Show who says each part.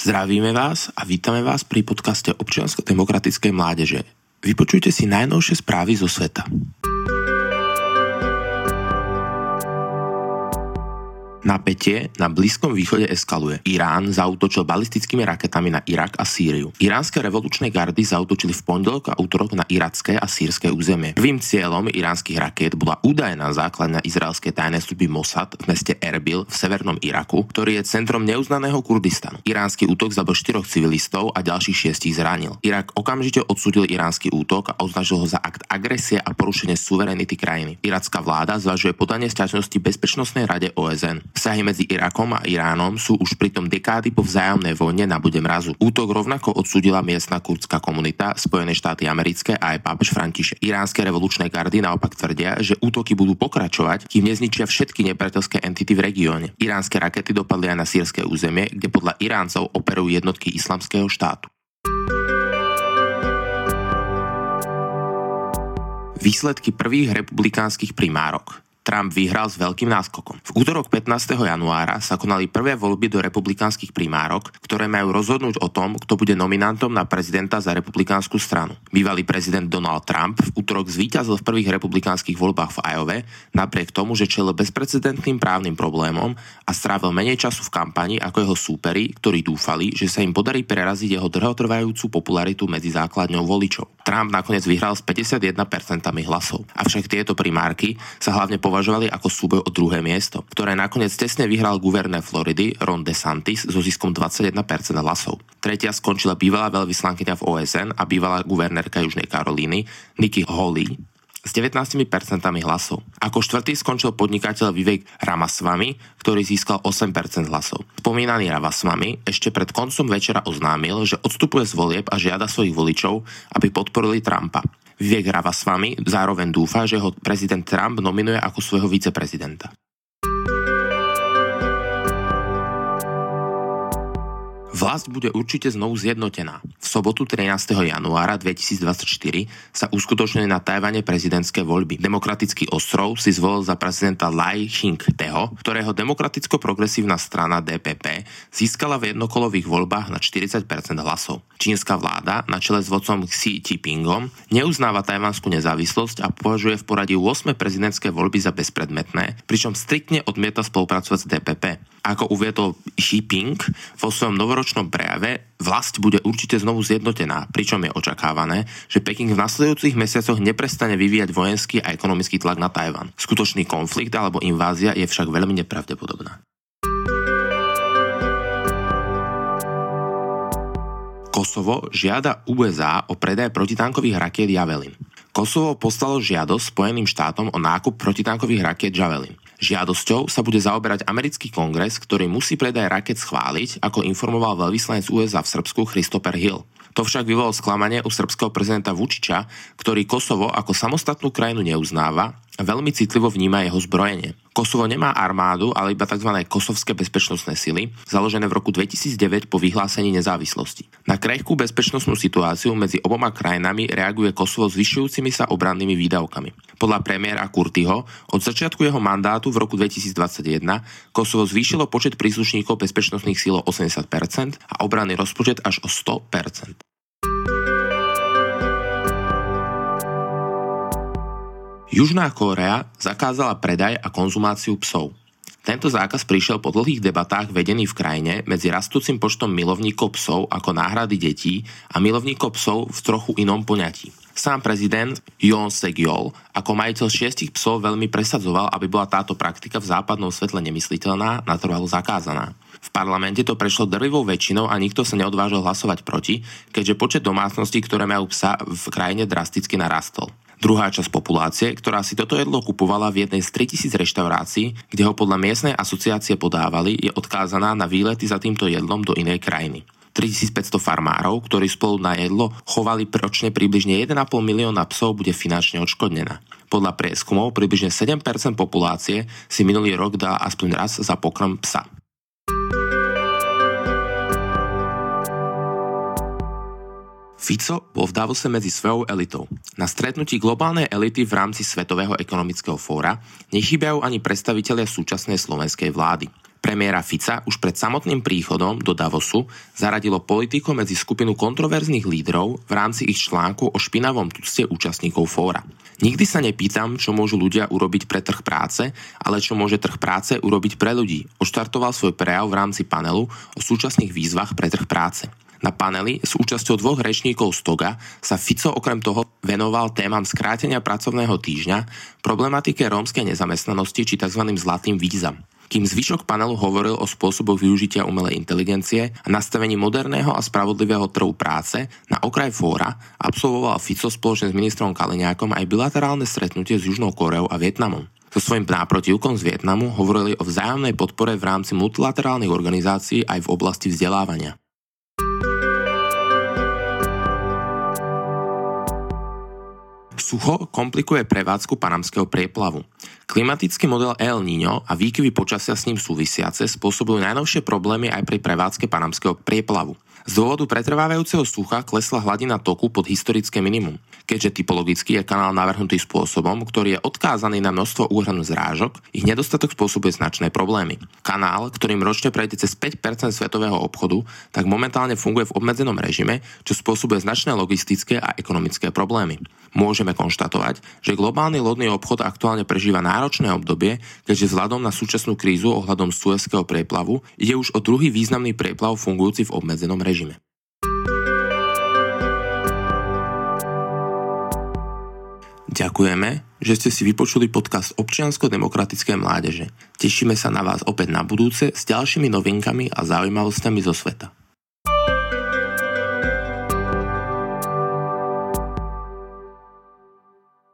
Speaker 1: Zdravíme vás a vítame vás pri podcaste občiansko-demokratickej mládeže. Vypočujte si najnovšie správy zo sveta. Napätie na Blízkom východe eskaluje. Irán zautočil balistickými raketami na Irak a Sýriu. Iránske revolučné gardy zautočili v pondelok a útorok na iracké a sírske územie. Prvým cieľom iránskych raket bola údajná základňa izraelskej tajnej služby Mossad v meste Erbil v severnom Iraku, ktorý je centrom neuznaného Kurdistanu. Iránsky útok zabil štyroch civilistov a ďalších šiestich zranil. Irak okamžite odsudil iránsky útok a označil ho za akt agresie a porušenie suverenity krajiny. Iracká vláda zvažuje podanie sťažnosti Bezpečnostnej rade OSN. Vzťahy medzi Irakom a Iránom sú už pritom dekády po vzájomnej vojne na bude mrazu. Útok rovnako odsudila miestna kurdská komunita, Spojené štáty americké a aj pápež František. Iránske revolučné gardy naopak tvrdia, že útoky budú pokračovať, kým nezničia všetky nepriateľské entity v regióne. Iránske rakety dopadli aj na sírske územie, kde podľa Iráncov operujú jednotky islamského štátu. Výsledky prvých republikánskych primárok. Trump vyhral s veľkým náskokom. V útorok 15. januára sa konali prvé voľby do republikánskych primárok, ktoré majú rozhodnúť o tom, kto bude nominantom na prezidenta za republikánsku stranu. Bývalý prezident Donald Trump v útorok zvíťazil v prvých republikánskych voľbách v Iowa, napriek tomu, že čelil bezprecedentným právnym problémom a strávil menej času v kampani ako jeho súperi, ktorí dúfali, že sa im podarí preraziť jeho dlhotrvajúcu popularitu medzi základňou voličov. Trump nakoniec vyhral s 51% hlasov. Avšak tieto primárky sa hlavne považovali ako súboj o druhé miesto, ktoré nakoniec tesne vyhral guvernér Floridy Ron DeSantis so ziskom 21% hlasov. Tretia skončila bývalá veľvyslankyňa v OSN a bývalá guvernérka Južnej Karolíny Nikki Haley s 19% hlasov. Ako štvrtý skončil podnikateľ Vivek Ramaswamy, ktorý získal 8% hlasov. Spomínaný Ramaswamy ešte pred koncom večera oznámil, že odstupuje z volieb a žiada svojich voličov, aby podporili Trumpa. Vivek Ramaswamy zároveň dúfa, že ho prezident Trump nominuje ako svojho viceprezidenta. Vlast bude určite znovu zjednotená. V sobotu 13. januára 2024 sa uskutočnili na Tajvane prezidentské voľby. Demokratický ostrov si zvolil za prezidenta Lai Ching-teho, ktorého demokraticko-progresívna strana DPP získala v jednokolových voľbách na 40% hlasov. Čínska vláda na čele s vodcom Xi Jinpingom neuznáva tajvanskú nezávislosť a považuje v poradí 8. prezidentské voľby za bezpredmetné, pričom striktne odmieta spolupracovať s DPP. Ako uviedol Xi Jinping vo svojom novoročnom prejave, vlast bude určite znovu zjednotená, pričom je očakávané, že Peking v nasledujúcich mesiacoch neprestane vyvíjať vojenský a ekonomický tlak na Tajvan. Skutočný konflikt alebo invázia je však veľmi nepravdepodobná. Kosovo žiada USA o predaj protitankových rakiet Javelin. Kosovo poslalo žiadosť Spojeným štátom o nákup protitankových rakiet Javelin. Žiadosťou sa bude zaoberať americký kongres, ktorý musí predaj raket schváliť, ako informoval veľvyslanec USA v Srbsku Christopher Hill. To však vyvolalo sklamanie u srbského prezidenta Vučiča, ktorý Kosovo ako samostatnú krajinu neuznáva veľmi citlivo vníma jeho zbrojenie. Kosovo nemá armádu, ale iba tzv. kosovské bezpečnostné sily, založené v roku 2009 po vyhlásení nezávislosti. Na krehkú bezpečnostnú situáciu medzi oboma krajinami reaguje Kosovo zvyšujúcimi sa obrannými výdavkami. Podľa premiéra Kurtyho od začiatku jeho mandátu v roku 2021 Kosovo zvýšilo počet príslušníkov bezpečnostných síl o 80% a obranný rozpočet až o 100%. Južná Kórea zakázala predaj a konzumáciu psov. Tento zákaz prišiel po dlhých debatách vedených v krajine medzi rastúcim počtom milovníkov psov ako náhrady detí a milovníkov psov v trochu inom poňatí. Sám prezident Yoon Sek-yeol ako majiteľ šiestich psov veľmi presadzoval, aby bola táto praktika v západnom svetle nemysliteľná, natrvalo zakázaná. V parlamente to prešlo drvivou väčšinou a nikto sa neodvážil hlasovať proti, keďže počet domácností, ktoré majú psa v krajine drasticky narastol. Druhá časť populácie, ktorá si toto jedlo kupovala v jednej z 3000 reštaurácií, kde ho podľa miestnej asociácie podávali, je odkázaná na výlety za týmto jedlom do inej krajiny. 3500 farmárov, ktorí spolu na jedlo chovali ročne približne 1,5 milióna psov, bude finančne odškodnená. Podľa prieskumov približne 7% populácie si minulý rok dala aspoň raz za pokrm psa. Fico bol v Davose medzi svojou elitou. Na stretnutí globálnej elity v rámci Svetového ekonomického fóra nechýbajú ani predstavitelia súčasnej slovenskej vlády. Premiéra Fica už pred samotným príchodom do Davosu zaradilo politiko medzi skupinu kontroverzných lídrov v rámci ich článku o špinavom tucte účastníkov fóra. Nikdy sa nepýtam, čo môžu ľudia urobiť pre trh práce, ale čo môže trh práce urobiť pre ľudí. Oštartoval svoj prejav v rámci panelu o súčasných výzvach pre trh práce. Na paneli s účasťou dvoch rečníkov z Toga sa Fico okrem toho venoval témam skrátenia pracovného týždňa, problematike rómskej nezamestnanosti či tzv. zlatým vízam. Kým zvyšok panelu hovoril o spôsoboch využitia umelej inteligencie a nastavení moderného a spravodlivého trhu práce, na okraj fóra absolvoval Fico spoločne s ministrom Kaliňákom aj bilaterálne stretnutie s Južnou Koreou a Vietnamom. So svojím náprotivkom z Vietnamu hovorili o vzájomnej podpore v rámci multilaterálnych organizácií aj v oblasti vzdelávania. Sucho komplikuje prevádzku panamského prieplavu. Klimatický model El Niño a výkyvy počasia s ním súvisiace spôsobujú najnovšie problémy aj pri prevádzke panamského prieplavu. Z dôvodu pretrvávajúceho sucha klesla hladina toku pod historické minimum. Keďže typologicky je kanál navrhnutý spôsobom, ktorý je odkázaný na množstvo úhrn zrážok, ich nedostatok spôsobuje značné problémy. Kanál, ktorým ročne prejde cez 5% svetového obchodu, tak momentálne funguje v obmedzenom režime, čo spôsobuje značné logistické a ekonomické problémy. Môžeme konštatovať, že globálny lodný obchod aktuálne prežíva náročné obdobie, keďže vzhľadom na súčasnú krízu ohľadom Suezského prieplavu ide už o druhý významný prieplav fungujúci v obmedzenom režime. Ďakujeme, že ste si vypočuli podcast Občiansko-demokratické mládeže. Tešíme sa na vás opäť na budúce s ďalšími novinkami a zaujímavosťami zo sveta.